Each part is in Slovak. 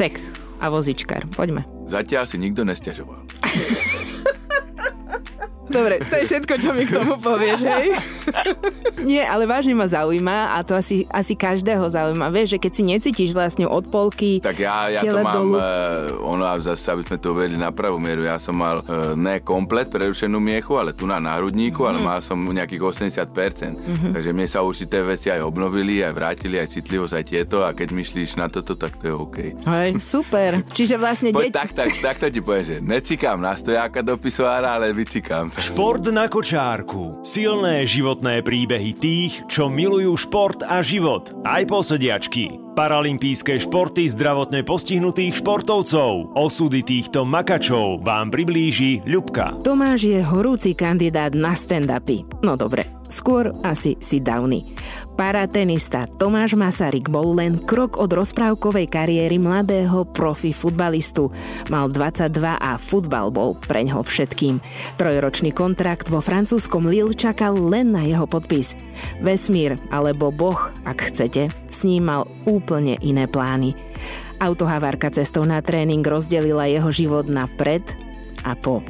sex a vozičkár. Poďme. Zatiaľ si nikto nestiažoval. Dobre, to je všetko, čo mi k tomu povieš, hej? Nie, ale vážne ma zaujíma a to asi, asi každého zaujíma. Vieš, že keď si necítiš vlastne od polky Tak ja, ja to mám, dolu, uh, ono, zase, aby sme to uvedli na pravú mieru, ja som mal uh, ne komplet prerušenú miechu, ale tu na náhrudníku, Mhm. ale mal som nejakých 80%. Takže mne sa určité veci aj obnovili, aj vrátili, aj citlivosť, aj tieto a keď myslíš na toto, tak to je OK. Hej, super. Čiže vlastne deť... tak, tak, tak to ti poviem, že necikám na stojáka do pisoára, ale vycikám sa. Šport na kočárku. Silné životné príbehy tých, čo milujú šport a život. Aj posediačky. Paralympijské športy zdravotne postihnutých športovcov. Osudy týchto makačov vám priblíži Ľubka. Tomáš je horúci kandidát na stand-upy. No dobre, skôr asi si downy. Paratenista Tomáš Masaryk bol len krok od rozprávkovej kariéry mladého profi futbalistu. Mal 22 a futbal bol preňho všetkým. Trojročný kontrakt vo francúzskom Lille čakal len na jeho podpis. Vesmír, alebo Boh, ak chcete, s ním mal úplne iné plány. Autohavárka cestou na tréning rozdelila jeho život na pred a po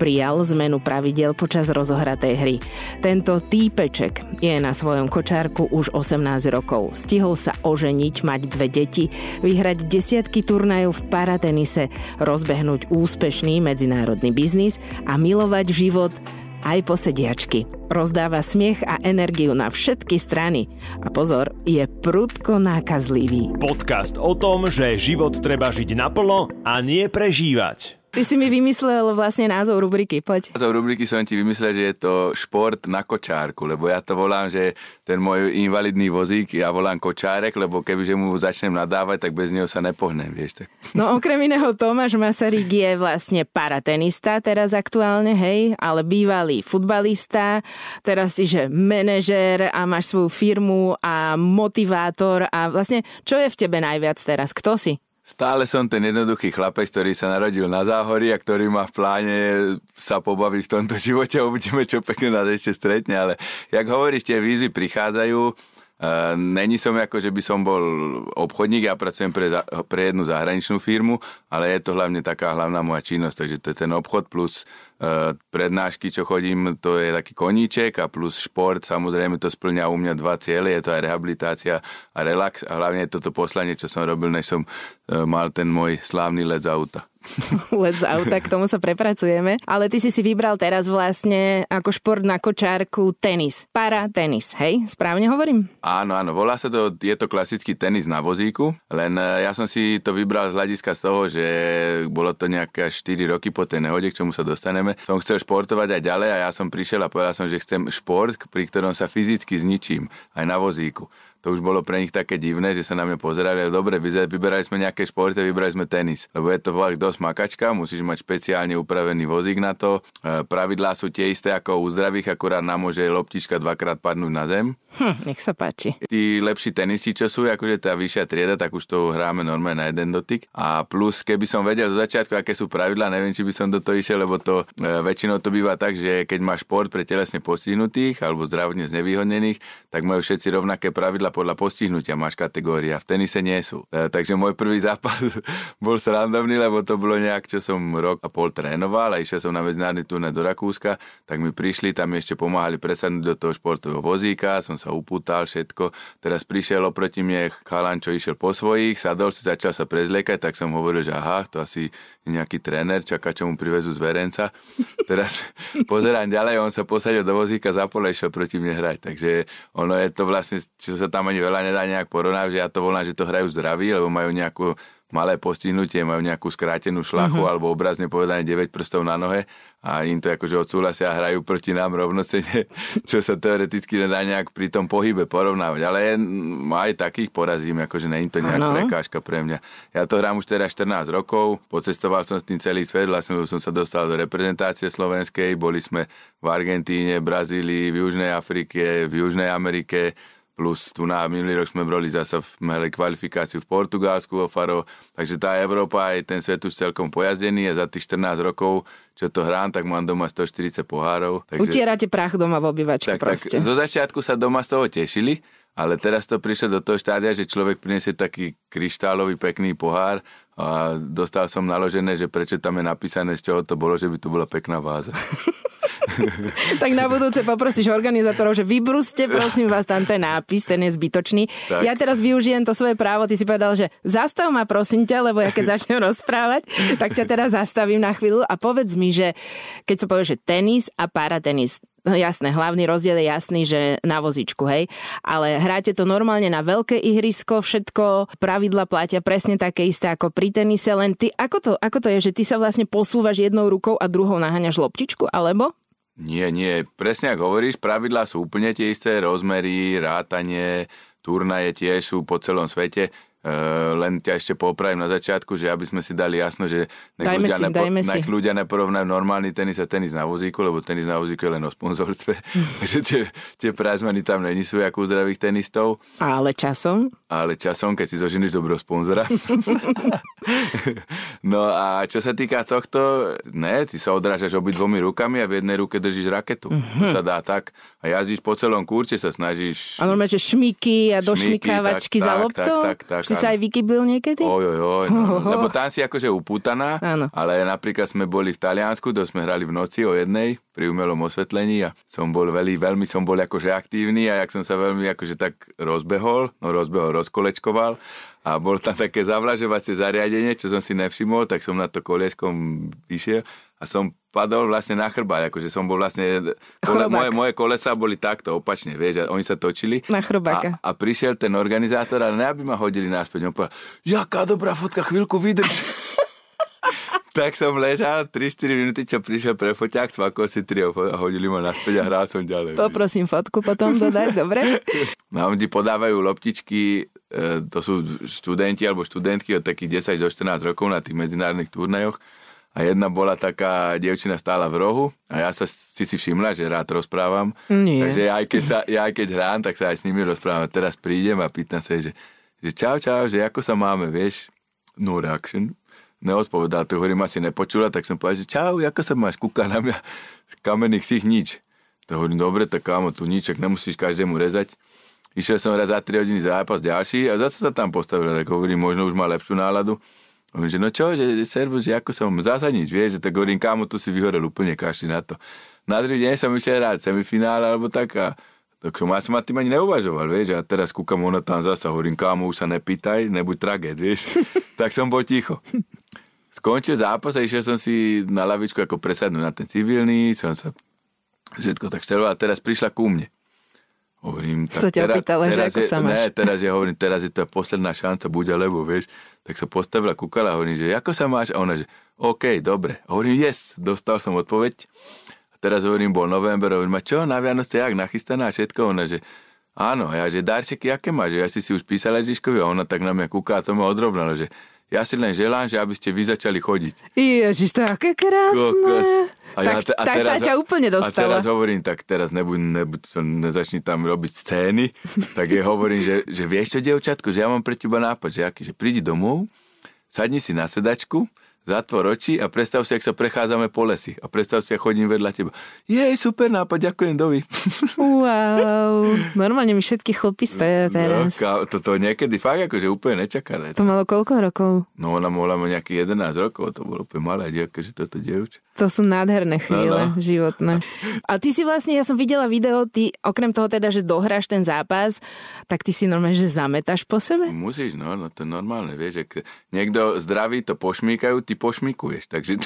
prijal zmenu pravidel počas rozohratej hry. Tento týpeček je na svojom kočárku už 18 rokov. Stihol sa oženiť, mať dve deti, vyhrať desiatky turnajov v paratenise, rozbehnúť úspešný medzinárodný biznis a milovať život aj posediačky. Rozdáva smiech a energiu na všetky strany. A pozor, je prudko nákazlivý. Podcast o tom, že život treba žiť naplno a nie prežívať. Ty si mi vymyslel vlastne názov rubriky, poď. Z rubriky som ti vymyslel, že je to šport na kočárku, lebo ja to volám, že ten môj invalidný vozík, ja volám kočárek, lebo kebyže mu začnem nadávať, tak bez neho sa nepohnem, vieš. Tak. No okrem iného Tomáš Masaryk je vlastne paratenista teraz aktuálne, hej, ale bývalý futbalista, teraz si že manažér a máš svoju firmu a motivátor a vlastne čo je v tebe najviac teraz? Kto si? Stále som ten jednoduchý chlapec, ktorý sa narodil na záhorí a ktorý má v pláne sa pobaviť v tomto živote a uvidíme, čo pekne nás ešte stretne, ale jak hovoríš, tie výzvy prichádzajú, není som ako, že by som bol obchodník, ja pracujem pre, pre jednu zahraničnú firmu, ale je to hlavne taká hlavná moja činnosť, takže to je ten obchod plus uh, prednášky, čo chodím, to je taký koníček a plus šport, samozrejme to splňa u mňa dva ciele, je to aj rehabilitácia a relax a hlavne je toto poslanie, čo som robil, než som uh, mal ten môj slávny let z auta. Let z auta, k tomu sa prepracujeme. Ale ty si si vybral teraz vlastne ako šport na kočárku tenis. Para tenis, hej? Správne hovorím? Áno, áno, volá sa to, je to klasický tenis na vozíku, len e, ja som si to vybral z hľadiska z toho, že bolo to nejaké 4 roky po tej nehode, k čomu sa dostaneme. Som chcel športovať aj ďalej a ja som prišiel a povedal som, že chcem šport, pri ktorom sa fyzicky zničím, aj na vozíku to už bolo pre nich také divné, že sa na mňa pozerali, ale dobre, vyberali sme nejaké športy, vyberali sme tenis, lebo je to fakt dosť makačka, musíš mať špeciálne upravený vozík na to, e, pravidlá sú tie isté ako u zdravých, akurát nám môže loptička dvakrát padnúť na zem. Hm, nech sa páči. Tí lepší tenisti, čo sú, akože tá vyššia trieda, tak už to hráme normálne na jeden dotyk. A plus, keby som vedel zo začiatku, aké sú pravidlá, neviem, či by som do toho išiel, lebo to e, väčšinou to býva tak, že keď máš šport pre telesne postihnutých alebo zdravotne znevýhodnených, tak majú všetci rovnaké pravidlá podľa postihnutia máš kategória. V tenise nie sú. E, takže môj prvý zápas bol srandovný, lebo to bolo nejak, čo som rok a pol trénoval a išiel som na medzinárodný turné do Rakúska, tak mi prišli, tam ešte pomáhali presadnúť do toho športového vozíka, som sa upútal všetko. Teraz prišiel oproti mne chalan, čo išiel po svojich, sadol si, začal sa prezliekať, tak som hovoril, že aha, to asi nejaký tréner, čaká, čo mu privezú z verenca. Teraz pozerám ďalej, on sa posadil do vozíka, zapol išiel proti mne hrať. Takže ono je to vlastne, čo sa tam ani veľa nedá nejak porovnať, že ja to volám, že to hrajú zdraví, lebo majú nejakú malé postihnutie, majú nejakú skrátenú šlachu uh-huh. alebo obrazne povedané 9 prstov na nohe a im to akože odsúhlasia a hrajú proti nám rovnocene, čo sa teoreticky nedá nejak pri tom pohybe porovnávať. Ale aj takých porazím, akože není to nejaká prekážka pre mňa. Ja to hrám už teraz 14 rokov, pocestoval som s tým celý svet, vlastne som sa dostal do reprezentácie slovenskej, boli sme v Argentíne, Brazílii, v Južnej Afrike, v Južnej Amerike, plus tu na minulý rok sme brali zase mali kvalifikáciu v Portugalsku vo Faro, takže tá Európa aj ten svet už celkom pojazdený a za tých 14 rokov, čo to hrám, tak mám doma 140 pohárov. Takže, Utierate prach doma v obývačke tak, tak, zo začiatku sa doma z toho tešili, ale teraz to prišlo do toho štádia, že človek priniesie taký kryštálový pekný pohár a dostal som naložené, že prečo tam je napísané, z čoho to bolo, že by to bola pekná váza. tak na budúce poprosíš organizátorov, že vybruste, prosím vás, tam ten nápis, ten je zbytočný. Tak. Ja teraz využijem to svoje právo, ty si povedal, že zastav ma prosím ťa, lebo ja keď začnem rozprávať, tak ťa teraz zastavím na chvíľu a povedz mi, že keď sa povie, že tenis a paratenis, No jasné, hlavný rozdiel je jasný, že na vozičku, hej. Ale hráte to normálne na veľké ihrisko, všetko, pravidla platia presne také isté ako pri tenise, len ty, ako to, ako to je, že ty sa vlastne posúvaš jednou rukou a druhou naháňaš loptičku, alebo? Nie, nie, presne ako hovoríš, pravidlá sú úplne tie isté, rozmery, rátanie, turnaje tiež sú po celom svete. Uh, len ťa ešte popravím na začiatku, že aby sme si dali jasno, že nech, ľudia, si, nepo, nech ľudia neporovnajú normálny tenis a tenis na vozíku, lebo tenis na vozíku je len o sponzorstve. Takže tie, tie prazmeny tam není sú ako u zdravých tenistov. Ale časom? Ale časom, keď si zoženíš dobrého sponzora. no a čo sa týka tohto, ne, ty sa odrážaš obidvomi rukami a v jednej ruke držíš raketu. Uh-huh. To sa dá tak. A jazdíš po celom kurte, sa snažíš... A normálne, že šmiky a došmikávačky za loptou? Tak, tak, tak, si sa aj vykybil niekedy? Oj, oj, oj. No, no. Lebo tam si akože upútaná, Áno. ale napríklad sme boli v Taliansku, to sme hrali v noci o jednej pri umelom osvetlení a som bol veľmi, veľmi som bol akože aktívny a jak som sa veľmi akože tak rozbehol, no rozbehol, rozkolečkoval a bol tam také zavlažovacie zariadenie, čo som si nevšimol, tak som na to kolieskom vyšiel a som padol vlastne na chrbát, akože som bol vlastne, kole, moje, moje kolesa boli takto opačne, vieš, a oni sa točili. Na chrobáka. A, a prišiel ten organizátor, ale ne aby ma hodili naspäť, on povedal, jaká dobrá fotka, chvíľku vydrž. tak som ležal 3-4 minúty, čo prišiel pre foťák, cvakol si tri a hodili ma naspäť a hral som ďalej. Poprosím fotku potom dodať, dobre? No, ti podávajú loptičky, e, to sú študenti alebo študentky od takých 10 do 14 rokov na tých medzinárodných turnajoch a jedna bola taká, dievčina stála v rohu a ja sa si si všimla, že rád rozprávam. Nie. Takže ja aj, keď sa, ja aj keď hrám, tak sa aj s nimi rozprávam. Teraz prídem a pýtam sa, že, že čau, čau, že ako sa máme, vieš? No reaction. Neodpovedal, to hovorím, asi nepočula, tak som povedal, že čau, ako sa máš, kúka na mňa z kamenných sých nič. To hovorím, dobre, tak kámo, tu nič, nemusíš každému rezať. Išiel som raz za 3 hodiny zápas ďalší a zase sa tam postavil, tak hovorím, možno už má lepšiu náladu že no čo, že servus, že ako som zásadiť, vieš, že tak hovorím, kámo, tu si vyhorel úplne, kašli na to. Na druhý deň som išiel rád semifinále, alebo tak a tak som, ja som tým ani neuvažoval, vieš, a teraz kúkam ona tam zasa, hovorím, kámo, už sa nepýtaj, nebuď tragéd, vieš. tak som bol ticho. Skončil zápas a išiel som si na lavičku ako presadnúť na ten civilný, som sa všetko tak šteloval a teraz prišla ku mne. Hovorím, tak Co ťa teraz, opýtala, teraz že ako je, sa máš? Ne, teraz ja hovorím, teraz je to posledná šanca, buď alebo, vieš. Tak sa postavila, kúkala, hovorím, že ako sa máš? A ona, že OK, dobre. Hovorím, yes, dostal som odpoveď. A teraz hovorím, bol november, hovorím, a čo, na Vianoce, jak, nachystaná všetko? Ona, že áno, ja, že darčeky, aké máš? Ja si si už písala Ježiškovi a ona tak na mňa kúka a to ma odrovnala, že ja si len želám, že aby ste vy začali chodiť. Ježiš, to je aké krásne. Kokos. A ja, tak, a tak teraz, tá ťa úplne dostala. A teraz hovorím, tak teraz nebuď, nebuď, nezačni tam robiť scény. tak je hovorím, že, že vieš čo, dievčatko, že ja mám pre teba nápad, že, aký, že prídi domov, sadni si na sedačku, zatvor oči a predstav si, ak sa prechádzame po lesi a predstav si, ak chodím vedľa teba. Jej, super nápad, ďakujem, dovi. Wow, normálne mi všetky chlopy stoja no, teraz. No, toto niekedy fakt akože úplne nečakané. To malo koľko rokov? No ona mohla mať nejakých 11 rokov, to bolo úplne malé dievka, že toto dievč. To sú nádherné chvíle no, no. životné. A ty si vlastne, ja som videla video, ty okrem toho teda, že dohráš ten zápas, tak ty si normálne, že zametáš po sebe? Musíš, no, no to je normálne, vieš, že niekto zdraví to pošmíkajú, ty pošmikuješ, takže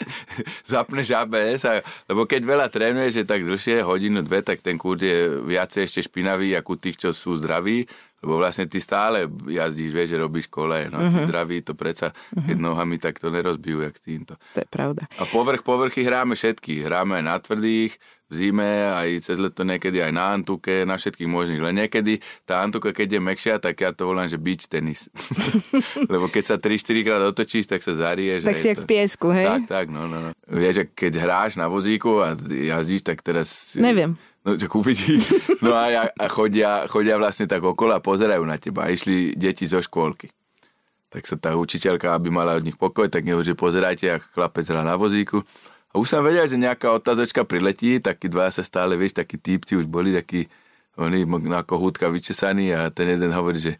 zapneš ABS, a, lebo keď veľa trénuješ, že tak dlhšie, hodinu, dve, tak ten kurz je viacej ešte špinavý, ako tých, čo sú zdraví, lebo vlastne ty stále jazdíš, vieš, že robíš kole, no uh-huh. ty mhm. zdraví to predsa, uh-huh. keď nohami tak to nerozbijú, jak týmto. To je pravda. A povrch, povrchy hráme všetky. Hráme aj na tvrdých, v zime, aj cez leto niekedy aj na antuke, na všetkých možných. Len niekedy tá antuka, keď je mekšia, tak ja to volám, že beach tenis. Lebo keď sa 3-4 krát otočíš, tak sa zarieš. Tak si jak v piesku, hej? Tak, tak, no, no, no. Vieš, keď hráš na vozíku a jazdíš, tak teraz... Neviem. No, tak uvidí. No a, ja, a chodia, chodia vlastne tak okolo a pozerajú na teba. Išli deti zo škôlky. Tak sa tá učiteľka, aby mala od nich pokoj, tak nehovorí, že pozerajte, ak chlapec hrá na vozíku. A už som vedel, že nejaká otázočka priletí, takí dva sa stále, vieš, takí típci už boli, takí Oni ako húdka vyčesaní a ten jeden hovorí, že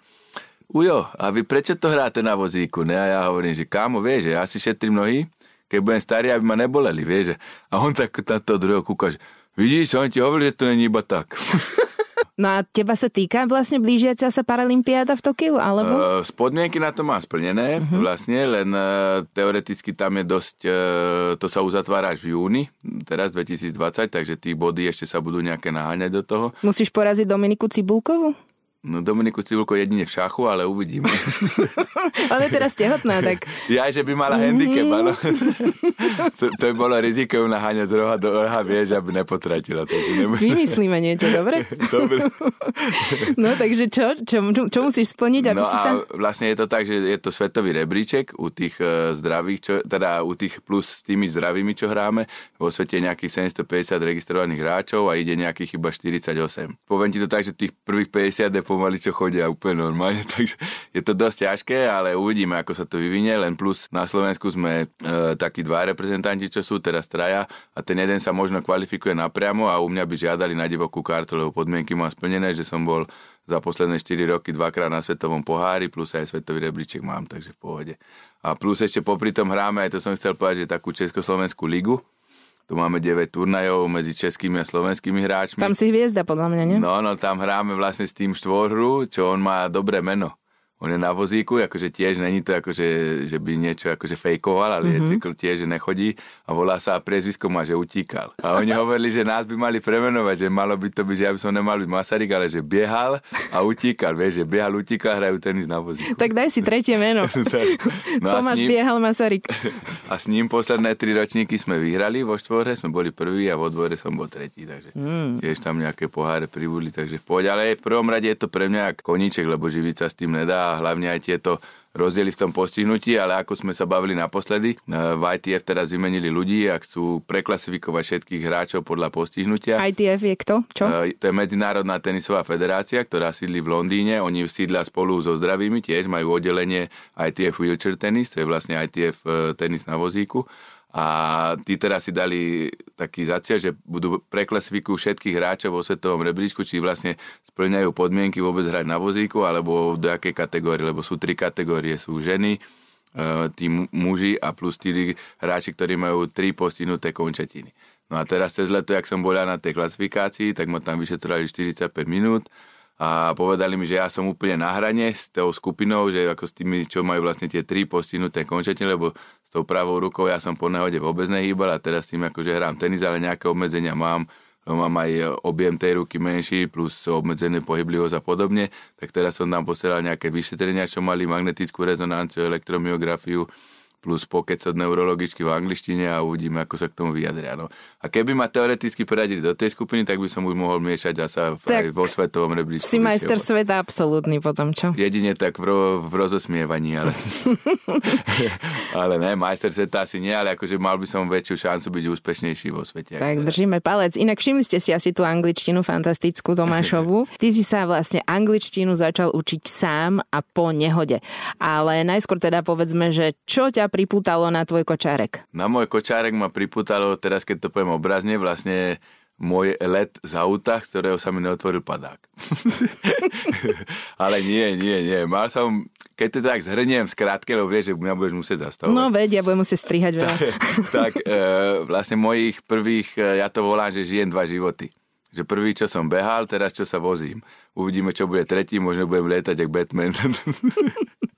Ujo, a vy prečo to hráte na vozíku? Ne? A ja hovorím, že kámo, vieš, že ja si šetrím nohy, keď budem starý, aby ma neboleli, vieš. A on tak na to druhého kúka, že vidíš, on ti hovorí, že to není iba tak. No a teba sa týka vlastne blížiaca sa Paralympiáda v Tokiu, alebo? Uh, podmienky na to mám splnené, uh-huh. vlastne, len uh, teoreticky tam je dosť, uh, to sa uzatvára až v júni, teraz 2020, takže tí body ešte sa budú nejaké naháňať do toho. Musíš poraziť Dominiku Cibulkovú? No Dominiku Cibulko jedine v šachu, ale uvidíme. Ale je teraz tehotná, tak... Ja, že by mala handicap, áno. to, to by bolo riziko naháňať z roha do roha, vieš, aby nepotratila. Takže nebude... Vymyslíme niečo, dobre? dobre. no takže čo? Čo, čo musíš splniť, aby no si sa... vlastne je to tak, že je to svetový rebríček u tých uh, zdravých, čo, teda u tých plus s tými zdravými, čo hráme. Vo svete je nejakých 750 registrovaných hráčov a ide nejakých iba 48. Poviem ti to tak, že tých prvých 50 je pomaly čo chodia úplne normálne, takže je to dosť ťažké, ale uvidíme, ako sa to vyvinie, len plus na Slovensku sme e, takí dva reprezentanti, čo sú teraz traja a ten jeden sa možno kvalifikuje napriamo a u mňa by žiadali na divokú kartu, lebo podmienky mám splnené, že som bol za posledné 4 roky dvakrát na svetovom pohári, plus aj svetový rebríček mám, takže v pohode. A plus ešte popri tom hráme, aj to som chcel povedať, že takú Československú ligu, tu máme 9 turnajov medzi českými a slovenskými hráčmi. Tam si hviezda, podľa mňa, nie? No, no, tam hráme vlastne s tým štvorhru, čo on má dobré meno on je na vozíku, akože tiež není to akože, že by niečo akože fejkoval, ale mm-hmm. je cykl tiež, že nechodí a volá sa a priezvisko má, že utíkal. A oni hovorili, že nás by mali premenovať, že malo by to byť, že ja by som nemal byť Masaryk, ale že biehal a utíkal, vieš, že biehal, utíkal, hrajú tenis na vozíku. Tak daj si tretie meno. no Tomáš ním, biehal Masaryk. a s ním posledné tri ročníky sme vyhrali vo štvore, sme boli prví a vo dvore som bol tretí, takže mm. tiež tam nejaké poháre pribudli, takže v pohode. Ale v prvom rade je to pre mňa koníček, lebo živiť sa s tým nedá a hlavne aj tieto rozdiely v tom postihnutí, ale ako sme sa bavili naposledy, e, v ITF teraz vymenili ľudí a chcú preklasifikovať všetkých hráčov podľa postihnutia. ITF je kto? Čo? E, to je Medzinárodná tenisová federácia, ktorá sídli v Londýne. Oni sídlia spolu so zdravými, tiež majú oddelenie ITF Wheelchair Tennis, to je vlastne ITF e, tenis na vozíku a tí teraz si dali taký zaciel, že budú preklasifikujú všetkých hráčov vo svetovom rebríčku, či vlastne splňajú podmienky vôbec hrať na vozíku, alebo do akej kategórie, lebo sú tri kategórie, sú ženy, e, tí muži a plus tí hráči, ktorí majú tri postihnuté končetiny. No a teraz cez leto, jak som bol ja na tej klasifikácii, tak ma tam vyšetrali 45 minút a povedali mi, že ja som úplne na hrane s tou skupinou, že ako s tými, čo majú vlastne tie tri postihnuté končetiny, lebo s tou pravou rukou ja som po nehode vôbec nehýbal a teraz s tým akože hrám tenis, ale nejaké obmedzenia mám, lebo mám aj objem tej ruky menší, plus obmedzené pohyblivosť a podobne, tak teraz som tam posielal nejaké vyšetrenia, čo mali magnetickú rezonanciu, elektromyografiu, plus pokec od neurologičky v angličtine a uvidíme, ako sa k tomu vyjadria. No. A keby ma teoreticky poradili do tej skupiny, tak by som už mohol miešať sa aj vo svetovom rebríčku. Si majster sveta absolútny potom, čo? Jedine tak v, ro, v rozosmievaní, ale... ale ne, majster sveta asi nie, ale akože mal by som väčšiu šancu byť úspešnejší vo svete. Tak držíme palec. Inak všimli ste si asi tú angličtinu fantastickú Tomášovu. Ty si sa vlastne angličtinu začal učiť sám a po nehode. Ale najskôr teda povedzme, že čo ťa pripútalo na tvoj kočárek? Na môj kočárek ma pripútalo, teraz keď to poviem obrazne, vlastne môj let z auta, z ktorého sa mi neotvoril padák. Ale nie, nie, nie. Mal som, keď to tak zhrniem skrátke, lebo vieš, že mňa budeš musieť zastavovať. No veď, ja budem musieť strihať veľa. tak, tak e, vlastne mojich prvých, e, ja to volám, že žijem dva životy. Že prvý, čo som behal, teraz čo sa vozím. Uvidíme, čo bude tretí, možno budem lietať ako Batman.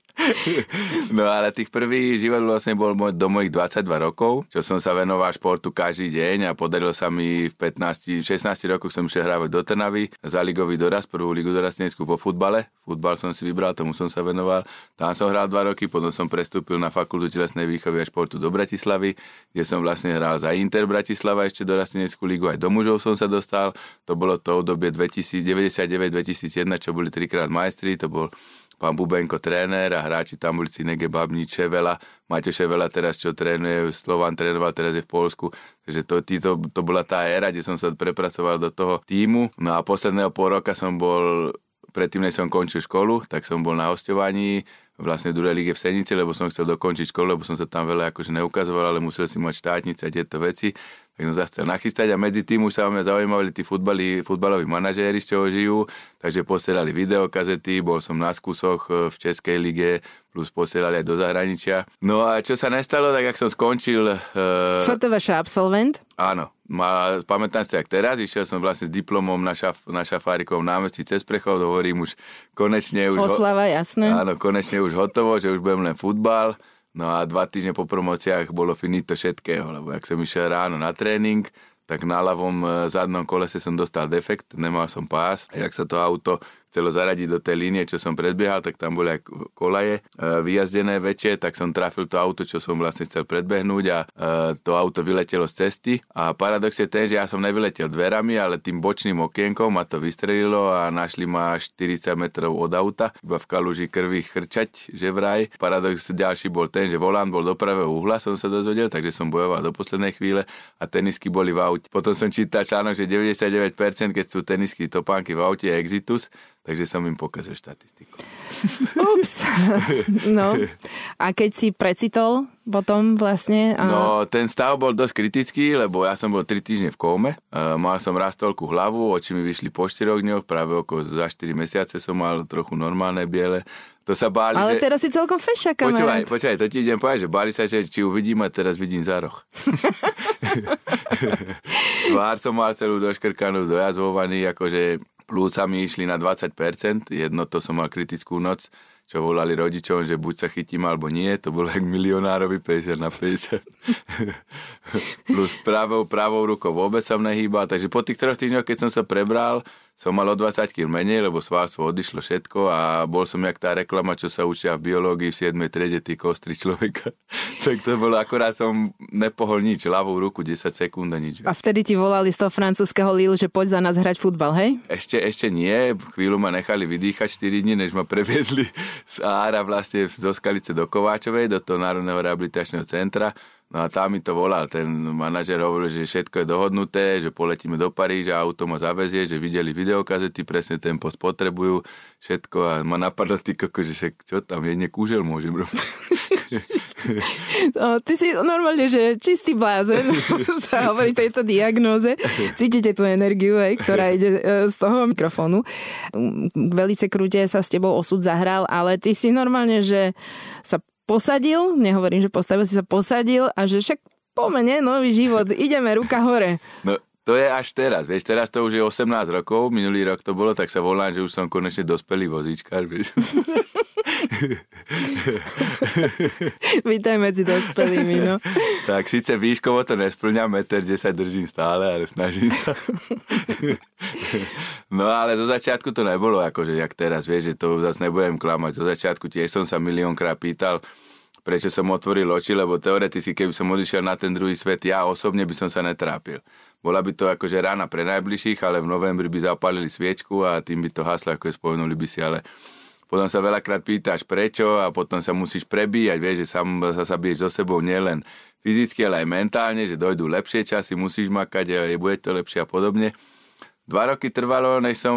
No ale tých prvých život vlastne bol môj, do mojich 22 rokov, čo som sa venoval športu každý deň a podarilo sa mi v 15, 16 rokoch som išiel hrávať do Trnavy za ligový doraz, prvú ligu dorasteneckú vo futbale. Futbal som si vybral, tomu som sa venoval. Tam som hral 2 roky, potom som prestúpil na fakultu telesnej výchovy a športu do Bratislavy, kde som vlastne hral za Inter Bratislava ešte dorasteneckú ligu, aj do mužov som sa dostal. To bolo to obdobie 2099-2001, čo boli trikrát majstri, to bol pán Bubenko tréner a hráči tam boli Cinege Babni, Čevela, Maťo Ševela teraz, čo trénuje, Slovan trénoval, teraz je v Polsku, takže to, to, to bola tá éra, kde som sa prepracoval do toho týmu. No a posledného pol roka som bol predtým, než som končil školu, tak som bol na hostovaní vlastne druhej lige v Senici, lebo som chcel dokončiť školu, lebo som sa tam veľa akože neukazoval, ale musel si mať štátnice a tieto veci. Tak som sa chcel nachystať a medzi tým už sa mňa zaujímali tí futbali, futbaloví manažéri, z čoho žijú, takže posielali videokazety, bol som na skúsoch e, v Českej lige, plus posielali aj do zahraničia. No a čo sa nestalo, tak ak som skončil... Uh... FTVŠ absolvent? Áno, ma, pamätám si, jak teraz, išiel som vlastne s diplomom na, šaf, na šafárikovom námestí cez prechod, hovorím už konečne už... Oslava, jasné. Áno, konečne už hotovo, že už budem len futbal. No a dva týždne po promociách bolo finito všetkého, lebo ak som išiel ráno na tréning, tak na ľavom e, zadnom kolese som dostal defekt, nemal som pás. A jak sa to auto chcelo zaradiť do tej línie, čo som predbiehal, tak tam boli aj kolaje e, vyjazdené väčšie, tak som trafil to auto, čo som vlastne chcel predbehnúť a e, to auto vyletelo z cesty. A paradox je ten, že ja som nevyletel dverami, ale tým bočným okienkom ma to vystrelilo a našli ma 40 metrov od auta, iba v kaluži krvi chrčať, že vraj. Paradox ďalší bol ten, že volant bol do pravého uhla, som sa dozvedel, takže som bojoval do poslednej chvíle a tenisky boli v aute. Potom som čítal článok, že 99% keď sú tenisky topánky v aute je exitus, takže som im pokazil štatistiku. Ups. No. A keď si precitol potom vlastne? A... No, ten stav bol dosť kritický, lebo ja som bol 3 týždne v kóme. Uh, mal som rastolku hlavu, oči mi vyšli po 4 dňoch, práve okolo za 4 mesiace som mal trochu normálne biele. To sa báli, Ale že... teraz si celkom feša, kamarát. Počúvaj, počúvaj, to ti idem povedať, že báli sa, že či uvidím a teraz vidím za roh. Tvár som mal celú doškrkanú, dojazvovaný, akože plúcami išli na 20%, jedno to som mal kritickú noc, čo volali rodičom, že buď sa chytím alebo nie, to bolo jak milionárovi 50 na 50. Plus pravou, pravou rukou vôbec som nehýbal, takže po tých troch týždňoch, keď som sa prebral, som mal o 20 kg menej, lebo svalstvo odišlo všetko a bol som jak tá reklama, čo sa učia v biológii v 7. triede, ty kostry človeka. tak to bolo, akorát som nepohol nič, ľavú ruku 10 sekúnd a nič. A vtedy ti volali z toho francúzského Lille, že poď za nás hrať futbal, hej? Ešte, ešte nie, chvíľu ma nechali vydýchať 4 dní, než ma previezli z Ára vlastne zo Skalice do Kováčovej, do toho Národného rehabilitačného centra No a tam mi to volal, ten manažer hovoril, že všetko je dohodnuté, že poletíme do Paríža, auto ma zavezie, že videli videokazety, presne ten post potrebujú, všetko a ma napadlo ty koko, že však, čo tam, jedne kúžel môžem robiť. No, ty si normálne, že čistý blázen, sa hovorí tejto diagnóze. Cítite tú energiu, aj, ktorá ide e, z toho mikrofónu. Velice krúte sa s tebou osud zahral, ale ty si normálne, že sa posadil, nehovorím, že postavil si sa posadil a že však pomene nový život, ideme ruka hore. No to je až teraz, vieš, teraz to už je 18 rokov, minulý rok to bolo, tak sa volám, že už som konečne dospelý vozíčkar, vieš. Vítaj medzi dospelými, no. Tak síce výškovo to nesplňam, meter 10 držím stále, ale snažím sa. no ale zo začiatku to nebolo akože jak teraz, vieš, že to zase nebudem klamať. Zo začiatku tiež som sa miliónkrát pýtal, prečo som otvoril oči, lebo teoreticky, keby som odišiel na ten druhý svet, ja osobne by som sa netrápil. Bola by to akože rána pre najbližších, ale v novembri by zapálili sviečku a tým by to haslo, ako je spomenuli by si, ale potom sa veľakrát pýtaš prečo a potom sa musíš prebíjať, vieš, že sam sa, biješ so sebou nielen fyzicky, ale aj mentálne, že dojdú lepšie časy, musíš makať bude to lepšie a podobne. Dva roky trvalo, než som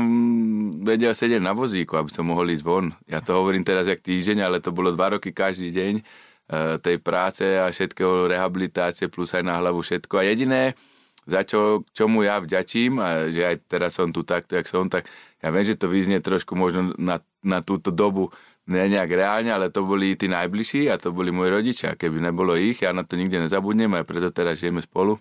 vedel sedieť na vozíku, aby som mohol ísť von. Ja to hovorím teraz jak týždeň, ale to bolo dva roky každý deň e, tej práce a všetkého rehabilitácie plus aj na hlavu všetko. A jediné, za čo, čomu ja vďačím a že aj teraz som tu takto, jak som, tak ja viem, že to vyznie trošku možno na, na túto dobu ne nejak reálne, ale to boli tí najbližší a to boli moji rodičia. Keby nebolo ich, ja na to nikde nezabudnem a preto teraz žijeme spolu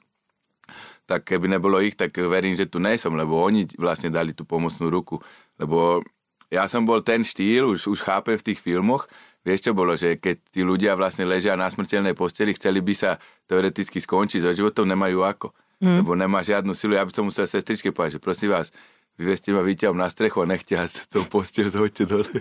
tak keby nebolo ich, tak verím, že tu nejsom, lebo oni vlastne dali tú pomocnú ruku. Lebo ja som bol ten štýl, už, už chápem v tých filmoch, vieš čo bolo, že keď tí ľudia vlastne ležia na smrteľnej posteli, chceli by sa teoreticky skončiť so životom, nemajú ako. Mm. Lebo nemá žiadnu silu. Ja by som musel sestričke povedať, že prosím vás, vyveste ma výťahom na strechu a nechte sa tou postel zhoďte dole.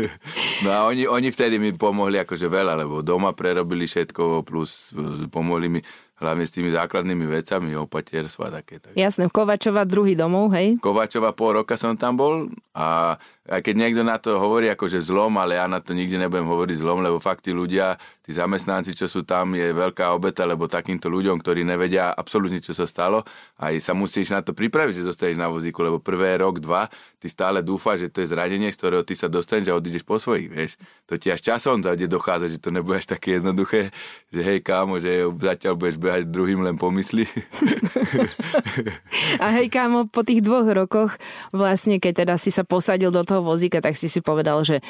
no a oni, oni vtedy mi pomohli akože veľa, lebo doma prerobili všetko, plus pomohli mi hlavne s tými základnými vecami, opatierstva také. Tak. Jasné, Kovačova druhý domov, hej? Kovačova pol roka som tam bol a aj keď niekto na to hovorí že zlom, ale ja na to nikdy nebudem hovoriť zlom, lebo fakt tí ľudia, tí zamestnanci, čo sú tam, je veľká obeta, lebo takýmto ľuďom, ktorí nevedia absolútne, čo sa stalo, aj sa musíš na to pripraviť, že zostaneš na vozíku, lebo prvé rok, dva, ty stále dúfaš, že to je zranenie, z ktorého ty sa dostaneš a odídeš po svojich, vieš. To ti až časom bude dochádzať, že to nebude až také jednoduché, že hej kámo, že zatiaľ budeš behať druhým len pomysli. A hej kámo, po tých dvoch rokoch vlastne, keď teda si sa posadil do toho vozíka, tak si si povedal, že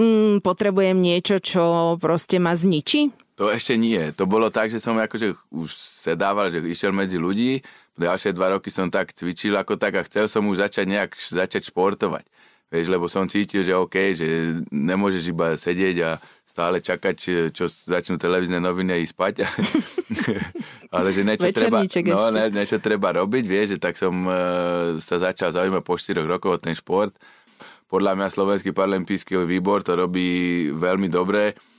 mm, potrebujem niečo, čo proste ma zničí? To ešte nie. To bolo tak, že som akože už sedával, že išiel medzi ľudí, ďalšie dva roky som tak cvičil ako tak a chcel som už začať nejak začať športovať. Vieš, lebo som cítil, že OK, že nemôžeš iba sedieť a stále čakať, čo začnú televízne noviny a ísť spať. Ale že niečo treba, no, ne, niečo treba robiť, vieš, že tak som uh, sa začal zaujímať po 4 rokoch o ten šport. Podľa mňa Slovenský paralympijský výbor to robí veľmi dobre E,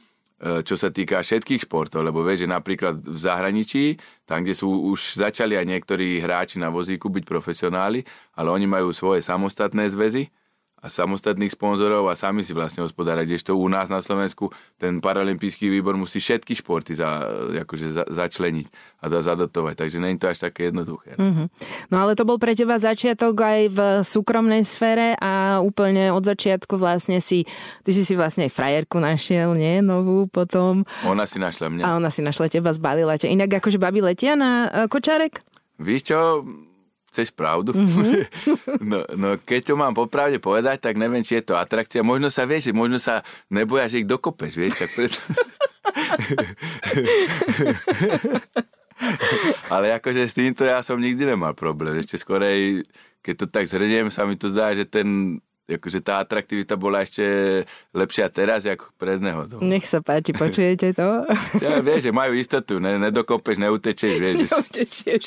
čo sa týka všetkých športov, lebo vieš, že napríklad v zahraničí, tam, kde sú už začali aj niektorí hráči na vozíku byť profesionáli, ale oni majú svoje samostatné zväzy, a samostatných sponzorov a sami si vlastne hospodárať. Kdežto u nás na Slovensku ten paralympijský výbor musí všetky športy za, akože za, začleniť a da, zadotovať. Takže není to až také jednoduché. Mm-hmm. No ale to bol pre teba začiatok aj v súkromnej sfére a úplne od začiatku vlastne si, ty si si vlastne aj frajerku našiel, nie? Novú potom. Ona si našla mňa. A ona si našla teba, zbalila ťa. Inak akože babi letia na uh, kočárek? Víš čo, Chceš pravdu? Mm-hmm. no, no keď to mám popravde povedať, tak neviem, či je to atrakcia. Možno sa vieš, možno sa neboja, že ich dokopeš, vieš, tak preto... Ale akože s týmto ja som nikdy nemal problém. Ešte skorej, keď to tak zhrniem, sa mi to zdá, že ten akože tá atraktivita bola ešte lepšia teraz, ako pred nehodou. Nech sa páči, počujete to? Ja, vieš, že majú istotu, ne, nedokopeš, neutečieš, vieš. Neutečieš.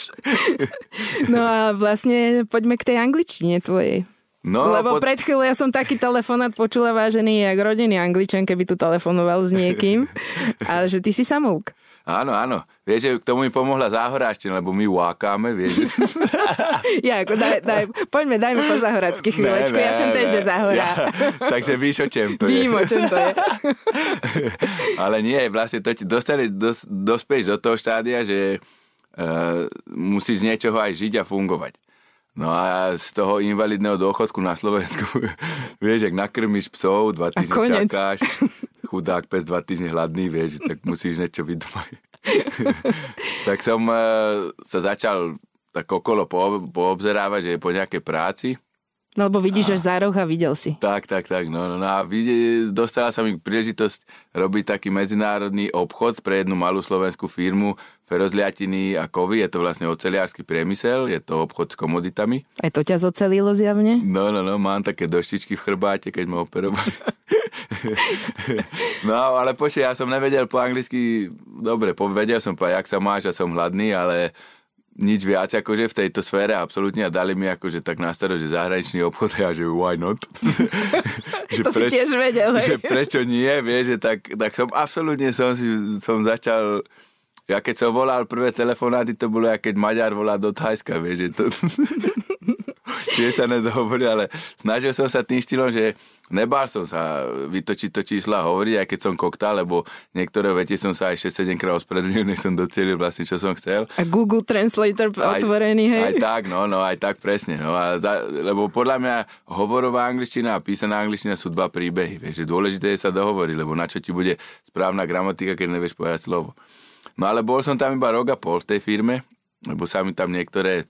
No a vlastne poďme k tej angličtine tvojej. No, Lebo pod... pred chvíľou ja som taký telefonát počula vážený, jak rodinný angličan, keby tu telefonoval s niekým. Ale že ty si samouk. Áno, áno. Vieš, že k tomu mi pomohla záhoráština, lebo my vákáme, vieš. ja, ako daj, daj, poďme, dajme po záhorácky chvíľočku. Ne, ne, ja som tiež ze záhora. Ja, takže víš, o čem to je. Vím, o čem to je. Ale nie, vlastne to ti dostane, dos, dospieš do toho štádia, že uh, musíš z niečoho aj žiť a fungovať. No a z toho invalidného dôchodku na Slovensku, vieš, ak nakrmíš psov, dva týždne čakáš, chudák pes dva týždne hladný, vieš, tak musíš niečo vydumať. tak som uh, sa začal tak okolo po, poobzerávať, že je po nejakej práci. No lebo vidíš, že za roh a videl si. Tak, tak, tak. No, no, no a vidie, dostala sa mi príležitosť robiť taký medzinárodný obchod pre jednu malú slovenskú firmu ferozliatiny a kovy. Je to vlastne oceliársky priemysel, je to obchod s komoditami. Aj to ťa zocelilo zjavne? No, no, no, mám také doštičky v chrbáte, keď ma operovali. no, ale počkej, ja som nevedel po anglicky, dobre, vedel som po, jak sa máš a som hladný, ale nič viac akože v tejto sfére absolútne a dali mi akože tak na staro, že zahraničný obchod a že why not? že to preč, si tiež vedel, Že prečo nie, vieš, že tak, tak som absolútne som, si, som začal ja keď som volal prvé telefonáty, to bolo, keď Maďar volá do Thajska, vieš, že to... Tiež sa nedohovorí, ale snažil som sa tým štýlom, že nebál som sa vytočiť to čísla a hovoriť, aj keď som koktál, lebo niektoré veci som sa aj 6-7 krát ospravedlnil, než som docelil vlastne, čo som chcel. A Google Translator aj, otvorený, hej? Aj tak, no, no, aj tak presne. No, a za, lebo podľa mňa hovorová angličtina a písaná angličtina sú dva príbehy. Vieš, že dôležité je sa dohovoriť, lebo na čo ti bude správna gramatika, keď nevieš povedať slovo. No ale bol som tam iba rok a pol v tej firme, lebo sa mi tam niektoré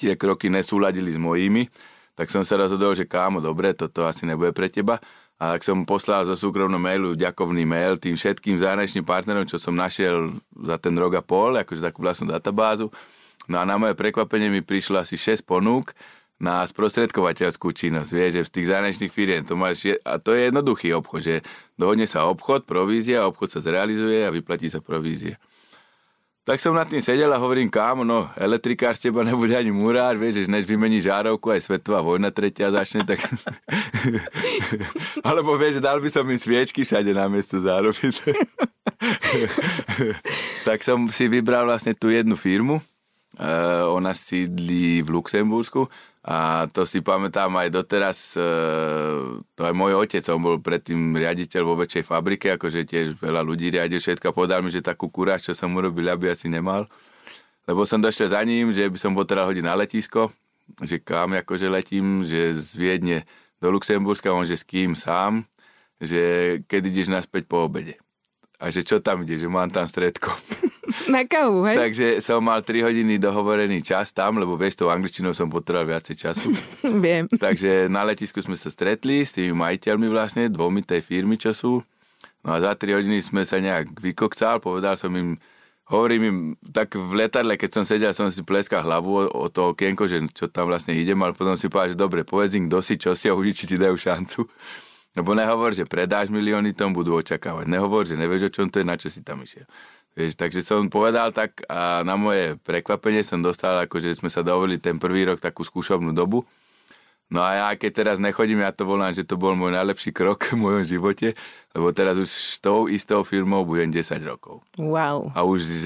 tie kroky nesúladili s mojimi, tak som sa rozhodol, že kámo, dobre, toto asi nebude pre teba. A tak som poslal zo súkromného mailu ďakovný mail tým všetkým zahraničným partnerom, čo som našiel za ten rok a pol, akože takú vlastnú databázu. No a na moje prekvapenie mi prišlo asi 6 ponúk na sprostredkovateľskú činnosť. Vieš, že v tých zahraničných firiem to máš, a to je jednoduchý obchod, že dohodne sa obchod, provízia, obchod sa zrealizuje a vyplatí sa provízia. Tak som nad tým sedel a hovorím, kámo, no, elektrikár z teba nebude ani murár, vieš, že než vymení žárovku, aj svetová vojna tretia začne, tak... Alebo vieš, dal by som im sviečky všade na miesto zároveň. tak som si vybral vlastne tú jednu firmu, uh, ona sídli v Luxembursku a to si pamätám aj doteraz, e, to aj môj otec, on bol predtým riaditeľ vo väčšej fabrike, akože tiež veľa ľudí riadil všetko povedal mi, že takú kuráž, čo som urobil, aby asi nemal. Lebo som došiel za ním, že by som potreboval hodiť na letisko, že kam akože letím, že z Viedne do Luxemburska, on že s kým sám, že keď ideš naspäť po obede. A že čo tam ide, že mám tam stredko. Na kávu, hej? Takže som mal 3 hodiny dohovorený čas tam, lebo vieš, tou angličtinou som potreboval viacej času. Viem. Takže na letisku sme sa stretli s tými majiteľmi vlastne, dvomi tej firmy, čo sú. No a za 3 hodiny sme sa nejak vykokcal, povedal som im, hovorím im, tak v letadle, keď som sedel, som si pleskal hlavu o, o to okienko, že čo tam vlastne idem, ale potom si povedal, že dobre, povedz im, kto si, čo si a uvidí, či ti dajú šancu. Lebo nehovor, že predáš milióny, tom budú očakávať. Nehovor, že nevieš, o čom to je, na čo si tam išiel. Vieš, takže som povedal tak a na moje prekvapenie som dostal, akože sme sa dovolili ten prvý rok takú skúšobnú dobu. No a ja keď teraz nechodím, ja to volám, že to bol môj najlepší krok v mojom živote, lebo teraz už s tou istou firmou budem 10 rokov. Wow. A už z,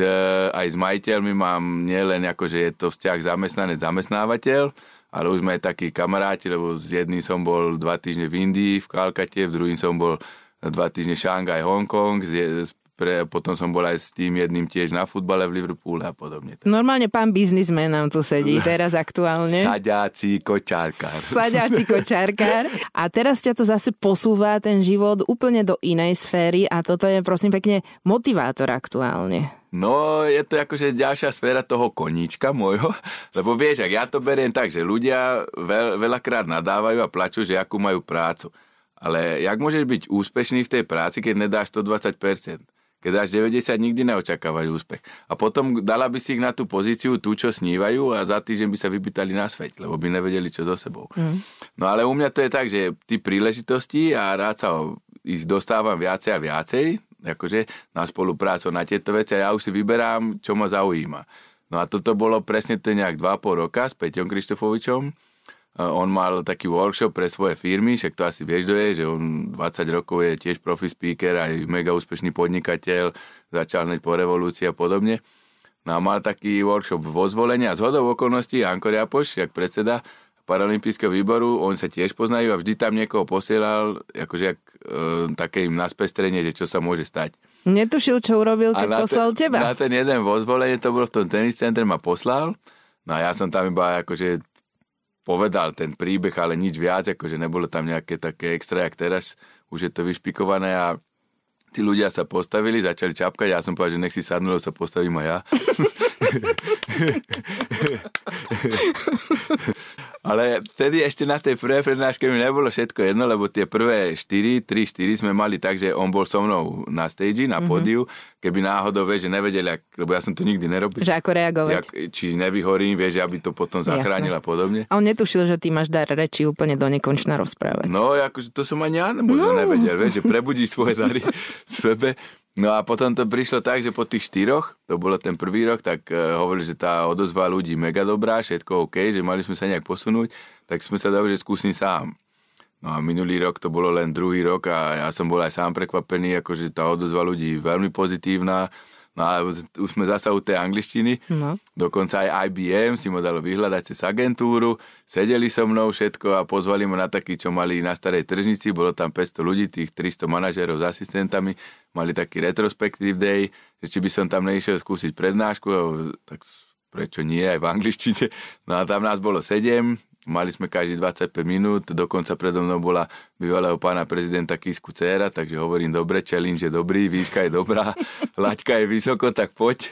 aj s majiteľmi mám nielen ako, že je to vzťah zamestnanec zamestnávateľ, ale už sme aj takí kamaráti, lebo s jedným som bol dva týždne v Indii, v Kalkate, v druhým som bol dva týždne Šangaj, Hongkong, s, pre, potom som bol aj s tým jedným tiež na futbale v Liverpoole a podobne. Normálne pán biznismen nám tu sedí teraz aktuálne. Saďáci kočárkár. Saďáci kočárkár. A teraz ťa to zase posúva ten život úplne do inej sféry a toto je prosím pekne motivátor aktuálne. No, je to akože ďalšia sféra toho koníčka môjho, lebo vieš, ak ja to beriem tak, že ľudia veľ, veľakrát nadávajú a plačú, že akú majú prácu. Ale jak môžeš byť úspešný v tej práci, keď nedáš 120%? Keď dáš 90, nikdy neočakávajú úspech. A potom dala by si ich na tú pozíciu, tú, čo snívajú a za týždeň by sa vypýtali na svet, lebo by nevedeli, čo so sebou. Mm. No ale u mňa to je tak, že ty príležitosti a rád sa ich dostávam viacej a viacej, akože na spoluprácu na tieto veci a ja už si vyberám, čo ma zaujíma. No a toto bolo presne to nejak 2,5 roka s Peťom Krištofovičom. On mal taký workshop pre svoje firmy, však to asi vieš, je, že on 20 rokov je tiež profi speaker, aj mega úspešný podnikateľ, začal hneď po revolúcii a podobne. No a mal taký workshop vo zvolení a zhodou okolností Anko Riapoš, jak predseda, paralympijského výboru, oni sa tiež poznajú a vždy tam niekoho posielal, akože jak, e, také im na spestrenie, že čo sa môže stať. Netušil, čo urobil, keď poslal ten, teba. Na ten jeden vo zvolenie, to bolo v tom tenis centre, ma poslal. No a ja som tam iba akože povedal ten príbeh, ale nič viac, akože nebolo tam nejaké také extra, jak teraz. Už je to vyšpikované a tí ľudia sa postavili, začali čapkať, ja som povedal, že nech si sadnú, sa postavím aj ja. Ale vtedy ešte na tej prvej prednáške mi nebolo všetko jedno, lebo tie prvé 4, 3, 4 sme mali tak, že on bol so mnou na stage, na mhm. pódiu, mm-hmm. keby náhodou, vieš, že nevedeli, lebo ja som to nikdy nerobil. Že ako reagovať. Jak, či nevyhorím, vieš, aby to potom zachránil a podobne. A on netušil, že ty máš dar reči úplne do nekonečna rozprávať. No, akože to som ani ja možno no. nevedel, vieš, že prebudíš svoje dary v sebe. No a potom to prišlo tak, že po tých štyroch, to bolo ten prvý rok, tak uh, hovorili, že tá odozva ľudí mega dobrá, všetko OK, že mali sme sa nejak posunúť, tak sme sa dali, že skúsim sám. No a minulý rok to bolo len druhý rok a ja som bol aj sám prekvapený, akože tá odozva ľudí veľmi pozitívna. No a už sme zasa u tej angličtiny. No. Dokonca aj IBM si ma dalo vyhľadať cez agentúru. Sedeli so mnou všetko a pozvali ma na taký, čo mali na starej tržnici. Bolo tam 500 ľudí, tých 300 manažerov s asistentami. Mali taký retrospective day, že či by som tam nešiel skúsiť prednášku, tak prečo nie, aj v angličtine. No a tam nás bolo 7, Mali sme každý 25 minút, dokonca predo mnou bola bývalého pána prezidenta Kisku dcera, takže hovorím dobre, challenge je dobrý, výška je dobrá, laťka je vysoko, tak poď.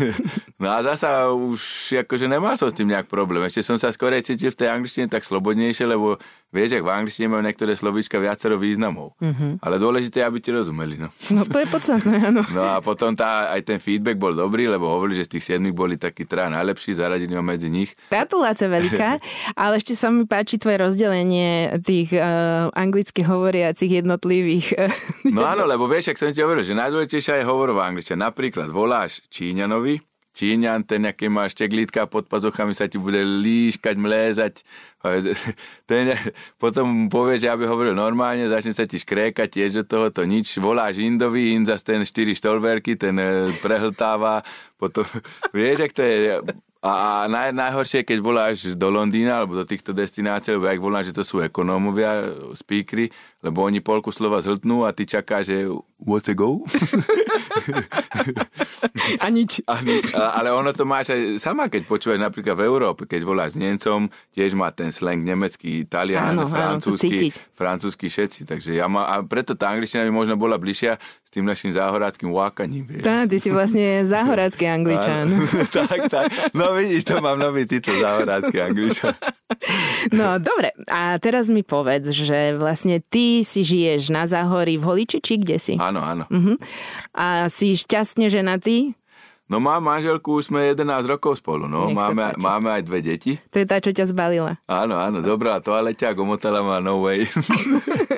no a zasa už akože nemal som s tým nejak problém. Ešte som sa skôr cítil v tej angličtine tak slobodnejšie, lebo vieš, ak v angličtine majú niektoré slovíčka viacero významov. Mm-hmm. Ale dôležité je, aby ti rozumeli. No. no to je podstatné, áno. no a potom tá, aj ten feedback bol dobrý, lebo hovorili, že z tých siedmých boli takí traja najlepší, zaradili medzi nich. Gratulácia veľká, ale ešte sa mi páči tvoje rozdelenie tých uh, anglicky hovoriacich jednotlivých. Uh, no áno, lebo vieš, ak som ti hovoril, že najdôležitejšia je hovorová angličtina. Napríklad voláš Číňanovi, Číňan, ten, aký má šteglítka pod pazuchami, sa ti bude líškať, mlézať. Ten, potom povie, že aby hovoril normálne, začne sa ti škrékať tiež do toho, to nič. Voláš Indovi, Ind zase ten 4 štolverky, ten e, prehltáva. Potom, vieš, ak to je A naj, najhoršie, keď voláš do Londýna alebo do týchto destinácií, lebo ak voláš, že to sú ekonómovia, speakery, lebo oni polku slova zhltnú a ty čaká, že what's a go? A nič. A nič. A, ale ono to máš aj sama, keď počúvaš napríklad v Európe, keď voláš s Nemcom, tiež má ten slang nemecký, talian, Áno, áno, to francúzsky, francúzsky všetci. Takže ja má, a preto tá angličtina by možno bola bližšia tým našim záhoráckým vákaním. Tá, ty si vlastne záhorácky angličan. Tak, tak. No vidíš, to mám nový titul záhorácky angličan. No dobre, a teraz mi povedz, že vlastne ty si žiješ na záhorí v Holiči, či kde si? Áno, áno. Mhm. A si šťastne ženatý? No mám manželku, už sme 11 rokov spolu, no. Máme, páči. máme aj dve deti. To je tá, čo ťa zbalila. Áno, áno, dobrá toaleťa, gomotala ma no way.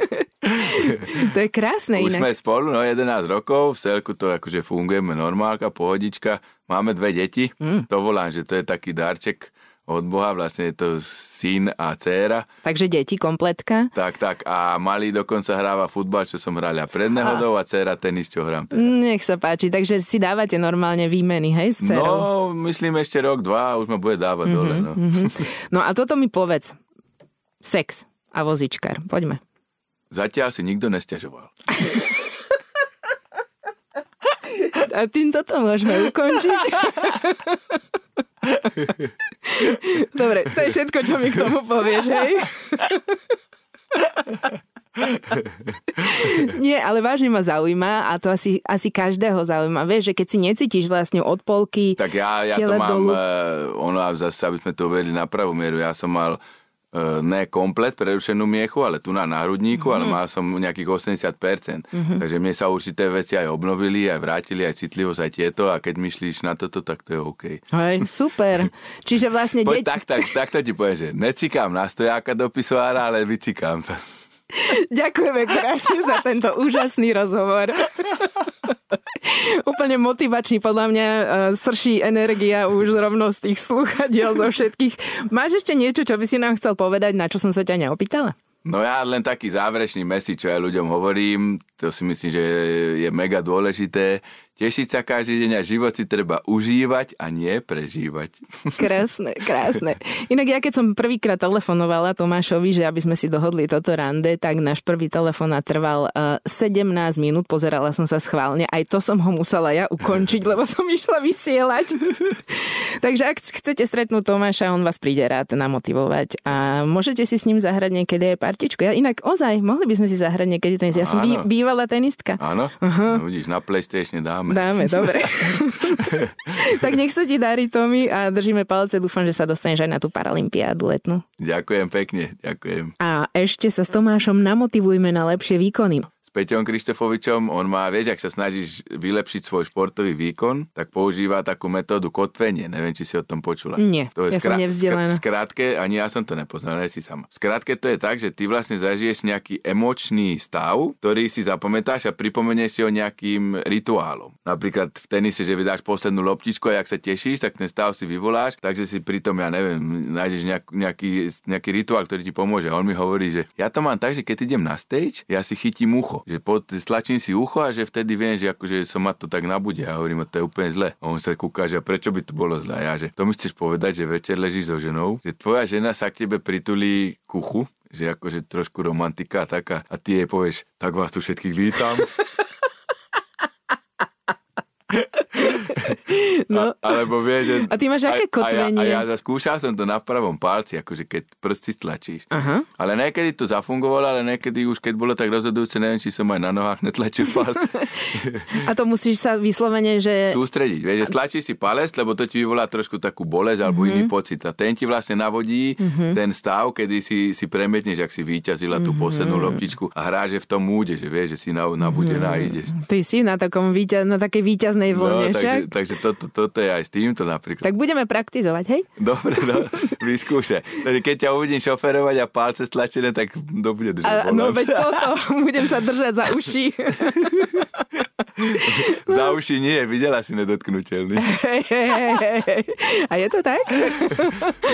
To je krásne Už inak. sme spolu, no 11 rokov, v celku to akože fungujeme normálka, pohodička. Máme dve deti, mm. to volám, že to je taký darček od Boha, vlastne je to syn a dcéra. Takže deti, kompletka. Tak, tak, a malý dokonca hráva futbal, čo som hral ja pred nehodou a dcéra tenis, čo hrám teraz. Nech sa páči, takže si dávate normálne výmeny, hej, s dcerou? No, myslím ešte rok, dva, už ma bude dávať mm-hmm, dole, no. Mm-hmm. No a toto mi povedz. Sex a vozičkár. Poďme. Zatiaľ si nikto nestiažoval. A týmto to môžeme ukončiť. Dobre, to je všetko, čo mi k tomu povieš, hej? Nie, ale vážne ma zaujíma a to asi, asi každého zaujíma. Vieš, že keď si necítiš vlastne od polky Tak ja, ja to mám, dolu. uh, ono, zase, aby sme to uvedli na pravú mieru, ja som mal ne komplet prerušenú miechu, ale tu na náhrudníku, Mhm. mm-hmm. ale mal som nejakých 80%. Mm-hmm. Takže mne sa určité veci aj obnovili, aj vrátili, aj citlivosť, aj tieto a keď myslíš na toto, tak to je OK. Hej, super. Čiže vlastne Poď deť... tak, tak, tak to ti poviem, že necikám na stojáka do pisoára, ale vycikám sa. Ďakujeme krásne za tento úžasný rozhovor. Úplne motivačný, podľa mňa e, srší energia už rovno z tých slúchadiel zo všetkých. Máš ešte niečo, čo by si nám chcel povedať, na čo som sa ťa neopýtala? No ja len taký záverečný message, čo ja ľuďom hovorím, to si myslím, že je mega dôležité. Tešiť sa každý deň a život si treba užívať a nie prežívať. Krásne, krásne. Inak ja keď som prvýkrát telefonovala Tomášovi, že aby sme si dohodli toto rande, tak náš prvý telefonát trval uh, 17 minút, pozerala som sa schválne, aj to som ho musela ja ukončiť, lebo som išla vysielať. Takže ak chcete stretnúť Tomáša, on vás príde rád namotivovať a môžete si s ním zahrať niekedy aj partičku. Ja inak ozaj, mohli by sme si zahrať niekedy tenis. Ja som bý, bývalá tenistka. Áno? Uh-huh. No, vidíš, na PlayStation dáme. Dáme, dobre. tak nech sa ti darí, Tomi, a držíme palce. Dúfam, že sa dostaneš aj na tú paralympiádu letnú. Ďakujem pekne, ďakujem. A ešte sa s Tomášom namotivujme na lepšie výkony. Peťom Krištofovičom, on má, vieš, ak sa snažíš vylepšiť svoj športový výkon, tak používa takú metódu kotvenie. Neviem, či si o tom počula. Nie, ja som nevzdelaná. skr- Skrátke, ani ja som to nepoznal, ne si sama. Skrátke to je tak, že ty vlastne zažiješ nejaký emočný stav, ktorý si zapamätáš a pripomenieš si ho nejakým rituálom. Napríklad v tenise, že vydáš poslednú loptičku a ak sa tešíš, tak ten stav si vyvoláš, takže si pritom, ja neviem, nájdeš nejak, nejaký, nejaký rituál, ktorý ti pomôže. A on mi hovorí, že ja to mám tak, že keď idem na stage, ja si chytím ucho. Že pod, stlačím si ucho a že vtedy viem, že akože som ma to tak nabude. A hovorím, to je úplne zle. A on sa kúka, že prečo by to bolo zle. Ja, že to mi chceš povedať, že večer ležíš so ženou, že tvoja žena sa k tebe pritulí k uchu, že akože trošku romantika taká a ty jej povieš, tak vás tu všetkých vítam. No. A, alebo vieš, že... A ty máš aké kotvenie? A ja, a ja skúšal som to na pravom palci, akože keď prsty stlačíš. Aha. Ale niekedy to zafungovalo, ale niekedy už keď bolo tak rozhodujúce, neviem, či som aj na nohách netlačil palce. A to musíš sa vyslovene, že... Sústrediť. Vieš, že stlačíš si palec, lebo to ti vyvolá trošku takú bolesť alebo mm-hmm. iný pocit. A ten ti vlastne navodí mm-hmm. ten stav, kedy si, si premietneš, ak si vyťazila tú poslednú loptičku a hráš že v tom múde, že vieš, že si na, nabudená mm-hmm. ideš. Ty si na, takom víťaz, na takej víťaznej No, vlne, takže, však? takže toto, toto je aj s týmto napríklad. Tak budeme praktizovať, hej? Dobre, no, vyskúšaj. Takže keď ťa uvidím šoferovať a palce stlačené, tak kto bude držať no veď toto, budem sa držať za uši. Za uši nie, videla si nedotknutelný. A je to tak?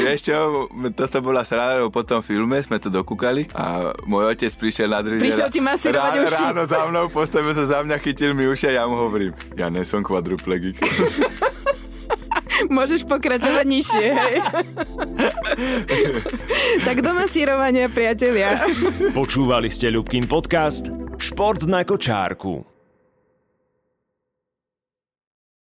Vieš čo, toto bola sranda, lebo po tom filme sme to dokúkali a môj otec prišiel na druhý Prišiel ti masírovať ráno, uši. ráno za mnou, postavil sa za mňa, chytil mi uši a ja mu hovorím, ja nesom kvadruplegik. Môžeš pokračovať nižšie, hej. tak do masírovania, priatelia. Počúvali ste Ľubkin podcast Šport na kočárku.